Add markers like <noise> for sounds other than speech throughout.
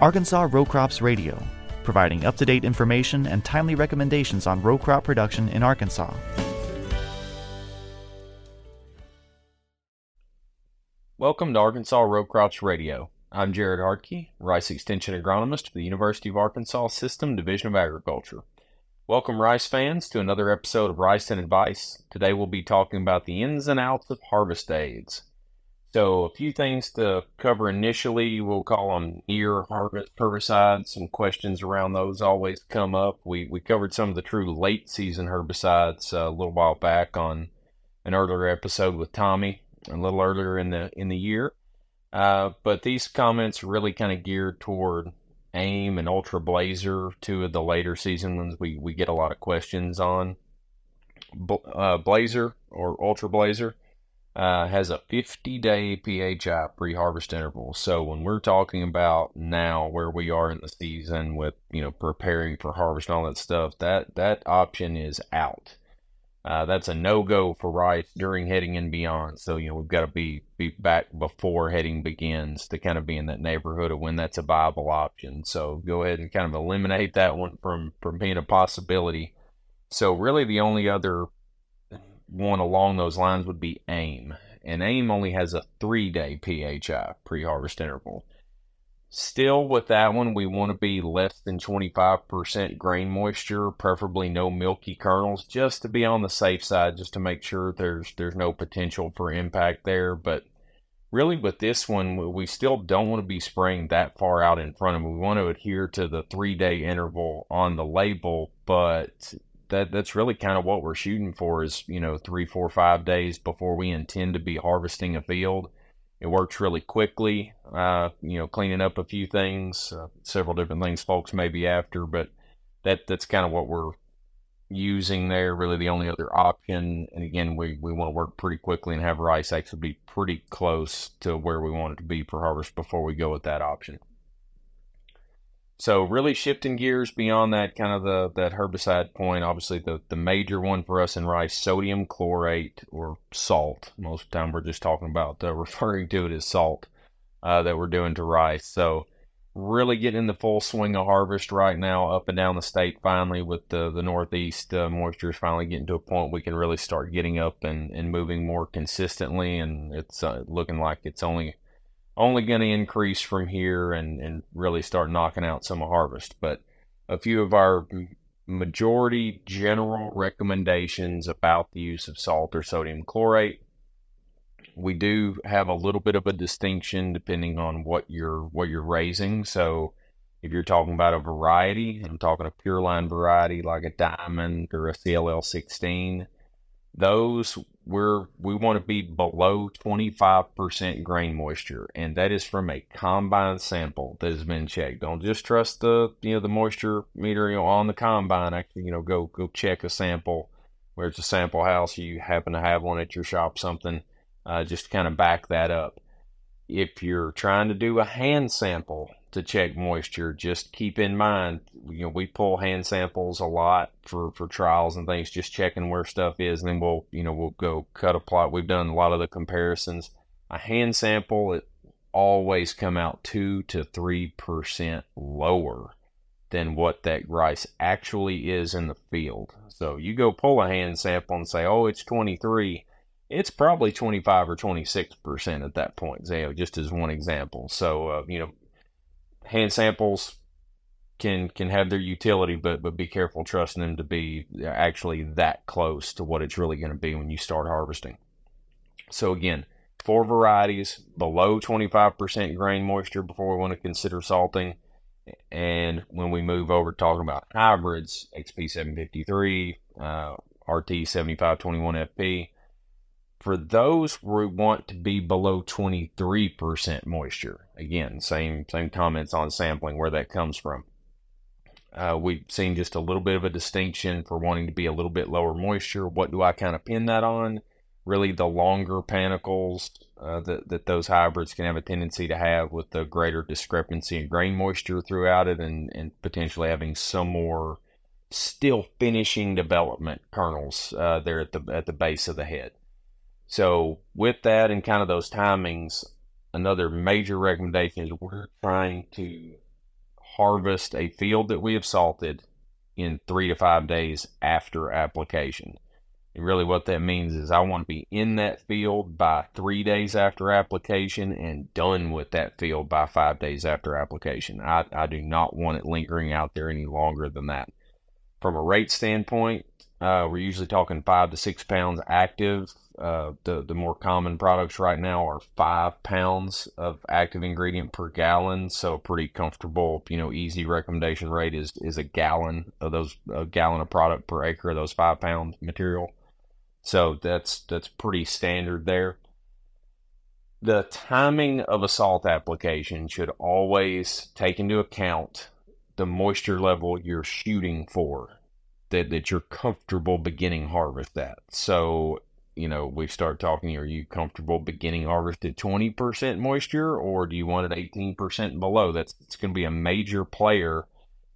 Arkansas Row Crops Radio, providing up to date information and timely recommendations on row crop production in Arkansas. Welcome to Arkansas Row Crops Radio. I'm Jarrod Hardke, Rice Extension Agronomist for the University of Arkansas System Division of Agriculture. Welcome, Rice fans, to another episode of Rice and Advice. Today we'll be talking about the ins and outs of harvest aids. So, a few things to cover initially. We'll call them near harvest herbicides. Some questions around those always come up. We, we covered some of the true late season herbicides uh, a little while back on an earlier episode with Tommy, a little earlier in the in the year. Uh, but these comments really kind of geared toward AIM and Ultra Blazer, two of the later season ones we, we get a lot of questions on. Uh, Blazer or Ultra Blazer uh, has a 50 day PHI pre harvest interval. So when we're talking about now where we are in the season with, you know, preparing for harvest and all that stuff, that, that option is out. Uh, that's a no go for rice during heading and beyond. So you know we've got to be be back before heading begins to kind of be in that neighborhood of when that's a viable option. So go ahead and kind of eliminate that one from from being a possibility. So really the only other one along those lines would be AIM, and AIM only has a three day PHI pre harvest interval. Still, with that one, we want to be less than 25% grain moisture, preferably no milky kernels, just to be on the safe side, just to make sure there's there's no potential for impact there. But really, with this one, we still don't want to be spraying that far out in front of them. We want to adhere to the three day interval on the label, but that that's really kind of what we're shooting for is you know three, four, five days before we intend to be harvesting a field it works really quickly. Uh, you know, cleaning up a few things, uh, several different things folks may be after, but that that's kind of what we're using there. Really, the only other option. And again, we, we want to work pretty quickly and have rice actually be pretty close to where we want it to be for harvest before we go with that option. So really shifting gears beyond that kind of the that herbicide point, obviously the, the major one for us in rice, sodium chlorate or salt. Most of the time we're just talking about uh, <laughs> referring to it as salt uh, that we're doing to rice. So really getting in the full swing of harvest right now up and down the state finally with the, the northeast uh, moisture is finally getting to a point we can really start getting up and, and moving more consistently and it's uh, looking like it's only only going to increase from here and, and really start knocking out some harvest. But a few of our majority general recommendations about the use of salt or sodium chlorate. We do have a little bit of a distinction depending on what you're what you're raising. So if you're talking about a variety, I'm talking a pure line variety like a diamond or a CLL 16, those we're we want to be below 25% grain moisture and that is from a combine sample that has been checked. Don't just trust the you know the moisture meter you know, on the combine. Actually you know go go check a sample. Where it's a sample house? You happen to have one at your shop something uh, just kind of back that up. If you're trying to do a hand sample to check moisture, just keep in mind, you know, we pull hand samples a lot for, for trials and things, just checking where stuff is, and then we'll, you know, we'll go cut a plot. We've done a lot of the comparisons. A hand sample, it always come out two to three percent lower than what that rice actually is in the field. So you go pull a hand sample and say, oh, it's 23 it's probably 25 or 26 percent at that point, Zayo, just as one example. So, uh, you know, hand samples can can have their utility, but but be careful trusting them to be actually that close to what it's really going to be when you start harvesting. So again, four varieties below 25% grain moisture before we want to consider salting. And when we move over talking about hybrids, XP753, uh, RT7521FP, for those, we want to be below 23% moisture. Again, same same comments on sampling where that comes from. Uh, we've seen just a little bit of a distinction for wanting to be a little bit lower moisture. What do I kind of pin that on? Really, the longer panicles uh, that, that those hybrids can have a tendency to have with the greater discrepancy in grain moisture throughout it and, and potentially having some more still finishing development kernels uh, there at the, at the base of the head. So with that and kind of those timings, another major recommendation is we're trying to harvest a field that we have salted in three to five days after application. And really, what that means is I want to be in that field by three days after application and done with that field by five days after application. I, I do not want it lingering out there any longer than that. From a rate standpoint, uh, we're usually talking five to six pounds active. Uh, the the more common products right now are five pounds of active ingredient per gallon. So pretty comfortable, you know, easy recommendation rate is is a gallon of those a gallon of product per acre of those five pound material. So that's that's pretty standard there. The timing of a salt application should always take into account the moisture level you're shooting for that, that you're comfortable beginning harvest at. So, you know, we start talking, are you comfortable beginning harvest at 20% moisture or do you want it 18% below? That's it's going to be a major player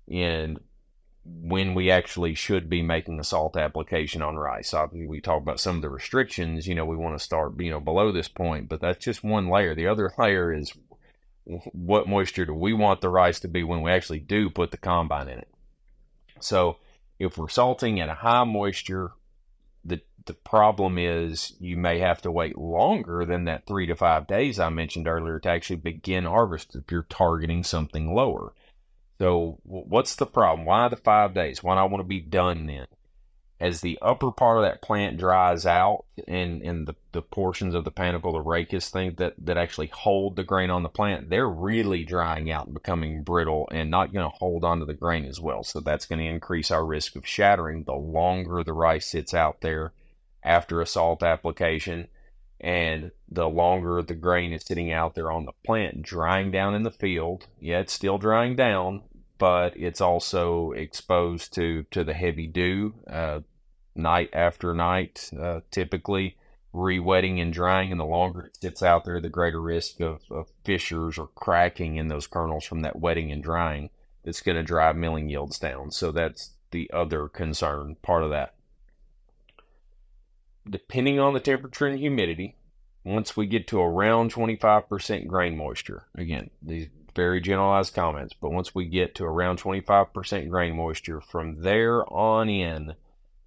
in when we actually should be making a salt application on rice. Obviously, we talk about some of the restrictions, you know, we want to start, you know, below this point, but that's just one layer. The other layer is what moisture do we want the rice to be when we actually do put the combine in it? So if we're salting at a high moisture, the problem is you may have to wait longer than that three to five days I mentioned earlier to actually begin harvest if you're targeting something lower. So what's the problem? Why the five days? Why not want to be done then? as the upper part of that plant dries out and, and the, the portions of the panicle, the rachis thing that, that actually hold the grain on the plant, they're really drying out and becoming brittle and not going to hold onto the grain as well. So that's going to increase our risk of shattering the longer the rice sits out there after a salt application. And the longer the grain is sitting out there on the plant, drying down in the field, yeah, it's still drying down, but it's also exposed to to the heavy dew uh, night after night, uh, typically re-wetting and drying. And the longer it sits out there, the greater risk of, of fissures or cracking in those kernels from that wetting and drying. That's going to drive milling yields down. So that's the other concern part of that. Depending on the temperature and humidity, once we get to around 25% grain moisture, again, these very generalized comments, but once we get to around 25% grain moisture, from there on in,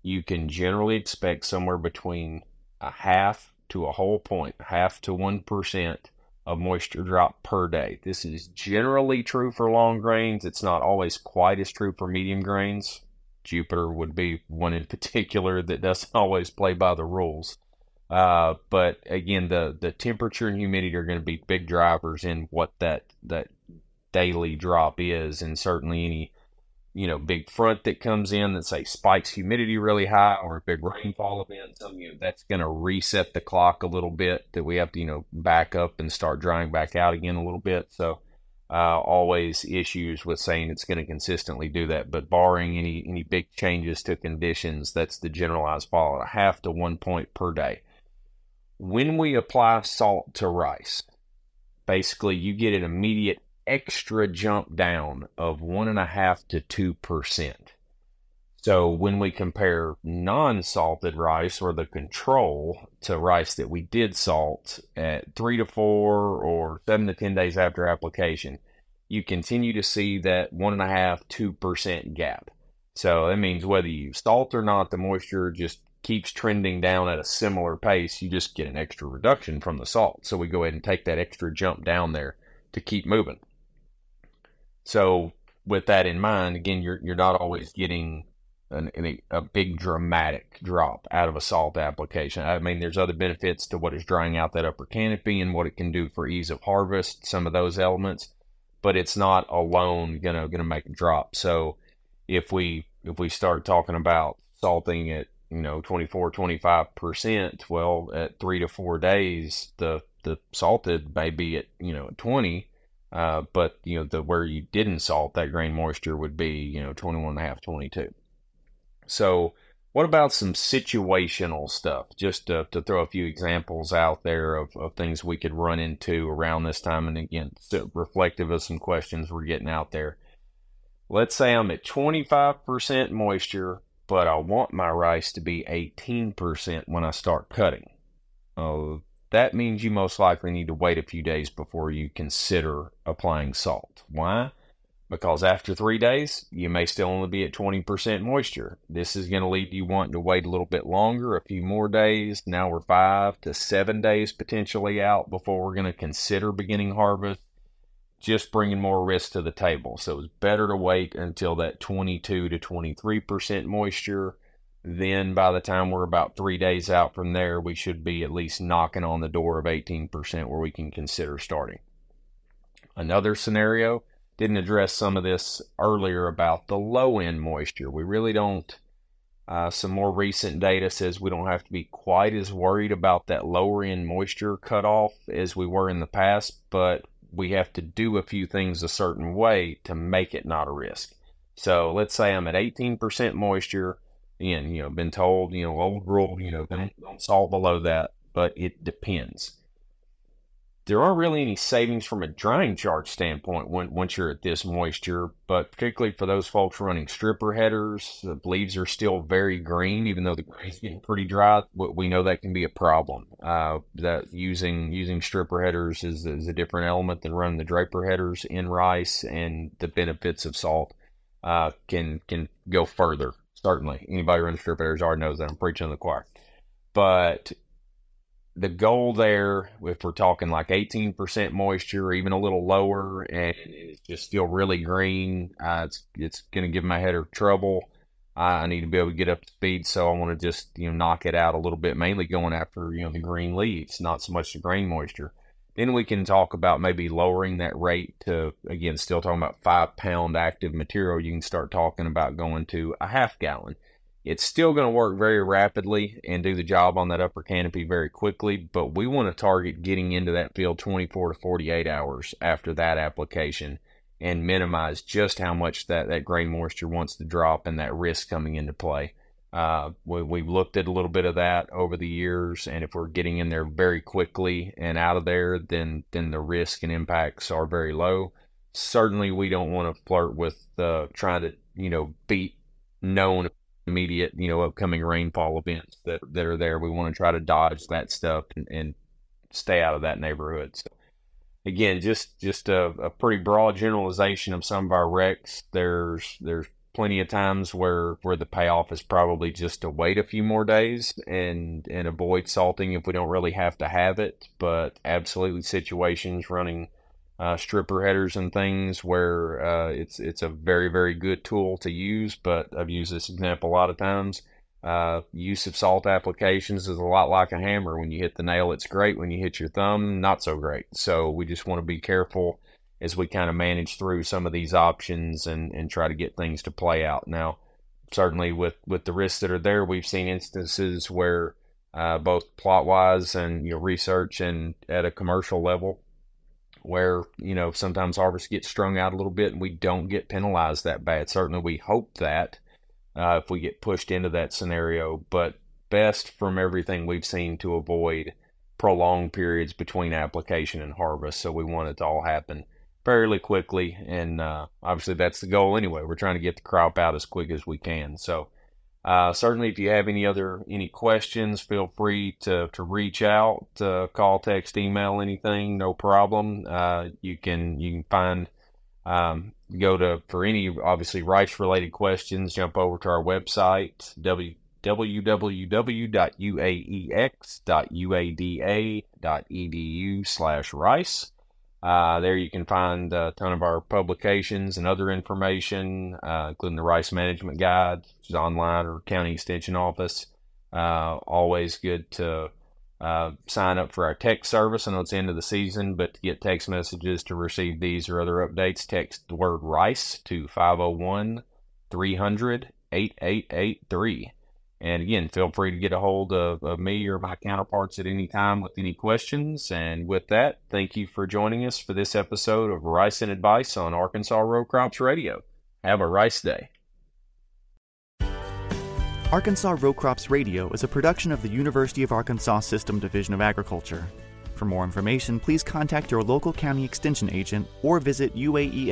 you can generally expect somewhere between a half to a whole point, half to 1% of moisture drop per day. This is generally true for long grains. It's not always quite as true for medium grains. Jupiter would be one in <laughs> particular that doesn't always play by the rules. Uh, but again, the, the temperature and humidity are going to be big drivers in what that, that daily drop is, and certainly any you know big front that comes in that say spikes humidity really high, or a big rainfall event, something you know, that's going to reset the clock a little bit. That we have to you know back up and start drying back out again a little bit. So. Uh, always issues with saying it's going to consistently do that, but barring any any big changes to conditions, that's the generalized fall, a half to one point per day. When we apply salt to rice, basically you get an immediate extra jump down of one and a half to two percent. So when we compare non-salted rice or the control to rice that we did salt at three to four or seven to ten days after application, you continue to see that one and a half, two percent gap. So that means whether you salt or not, the moisture just keeps trending down at a similar pace. You just get an extra reduction from the salt. So we go ahead and take that extra jump down there to keep moving. So with that in mind, again, you're you're not always getting an, a big dramatic drop out of a salt application. I mean, there's other benefits to what is drying out that upper canopy and what it can do for ease of harvest. Some of those elements, but it's not alone gonna gonna make a drop. So if we if we start talking about salting at you know 24 25 percent well at three to four days the the salted may be at you know 20 uh, but you know the where you didn't salt that grain moisture would be you know 21 and a half 22 so what about some situational stuff just to, to throw a few examples out there of, of things we could run into around this time and again reflective of some questions we're getting out there let's say i'm at 25% moisture but i want my rice to be 18% when i start cutting oh that means you most likely need to wait a few days before you consider applying salt. Why? Because after three days, you may still only be at 20% moisture. This is going to lead you wanting to wait a little bit longer, a few more days. Now we're five to seven days potentially out before we're going to consider beginning harvest, just bringing more risk to the table. So it's better to wait until that 22 to 23% moisture. Then by the time we're about three days out from there, we should be at least knocking on the door of 18% where we can consider starting. Another scenario didn't address some of this earlier about the low end moisture. We really don't. Uh, some more recent data says we don't have to be quite as worried about that lower end moisture cutoff as we were in the past, but we have to do a few things a certain way to make it not a risk. So let's say I'm at 18% moisture. and you know, been told, you know, old rule, you know, don't, don't salt below that, but it depends there aren't really any savings from a drying charge standpoint when, once you're at this moisture, but particularly for those folks running stripper headers, the leaves are still very green, even though the grain's getting pretty dry. We know that can be a problem. Uh, that using using stripper headers is, is a different element than running the draper headers in rice, and the benefits of salt uh, can can go further. Certainly, anybody running stripper headers already knows that I'm preaching to the choir. But the goal there, if we're talking like 18% moisture, even a little lower, and it's just still really green, uh, it's it's going to give my header trouble. I need to be able to get up to speed, so I want to just you know knock it out a little bit, mainly going after you know the green leaves, not so much the grain moisture. Then we can talk about maybe lowering that rate to again, still talking about five pound active material. You can start talking about going to a half gallon it's still going to work very rapidly and do the job on that upper canopy very quickly, but we want to target getting into that field 24 to 48 hours after that application and minimize just how much that, that grain moisture wants to drop and that risk coming into play. Uh, we, we've looked at a little bit of that over the years, and if we're getting in there very quickly and out of there, then then the risk and impacts are very low. Certainly, we don't want to flirt with uh, trying to you know beat known immediate, you know, upcoming rainfall events that, that are there. We want to try to dodge that stuff and, and stay out of that neighborhood. So again, just just a, a, pretty broad generalization of some of our wrecks. There's there's plenty of times where where the payoff is probably just to wait a few more days and and avoid salting if we don't really have to have it. But absolutely situations running uh, stripper headers and things where uh, it's it's a very very good tool to use. But I've used this example a lot of times. Uh, use of salt applications is a lot like a hammer. When you hit the nail, it's great. When you hit your thumb, not so great. So we just want to be careful as we kind of manage through some of these options and, and try to get things to play out. Now, certainly with, with the risks that are there, we've seen instances where uh, both plot wise and you know, research and at a commercial level, where you know sometimes harvests get strung out a little bit and we don't get penalized that bad. Certainly, we hope that uh, if we get pushed into that scenario, but best from everything we've seen to avoid prolonged periods between application and harvest. So we want it to all happen fairly quickly, and uh, obviously that's the goal anyway. We're trying to get the crop out as quick as we can. So uh, certainly, if you have any other any questions, feel free to to reach out, uh, call, text, email, anything, no problem. Uh, you can you can find um, go to for any obviously rice related questions. Jump over to our website www.uaex.uada.edu slash rice. Uh, there you can find a ton of our publications and other information, uh, including the Rice Management Guide, which is online or county extension office. Uh, always good to uh, sign up for our text service. I know it's the end of the season, but to get text messages to receive these or other updates, text the word RICE to 501 300 8883. And again, feel free to get a hold of, of me or my counterparts at any time with any questions. And with that, thank you for joining us for this episode of Rice and Advice on Arkansas Row Crops Radio. Have a rice day. Arkansas Row Crops Radio is a production of the University of Arkansas System Division of Agriculture. For more information, please contact your local county extension agent or visit uaex.uada.edu.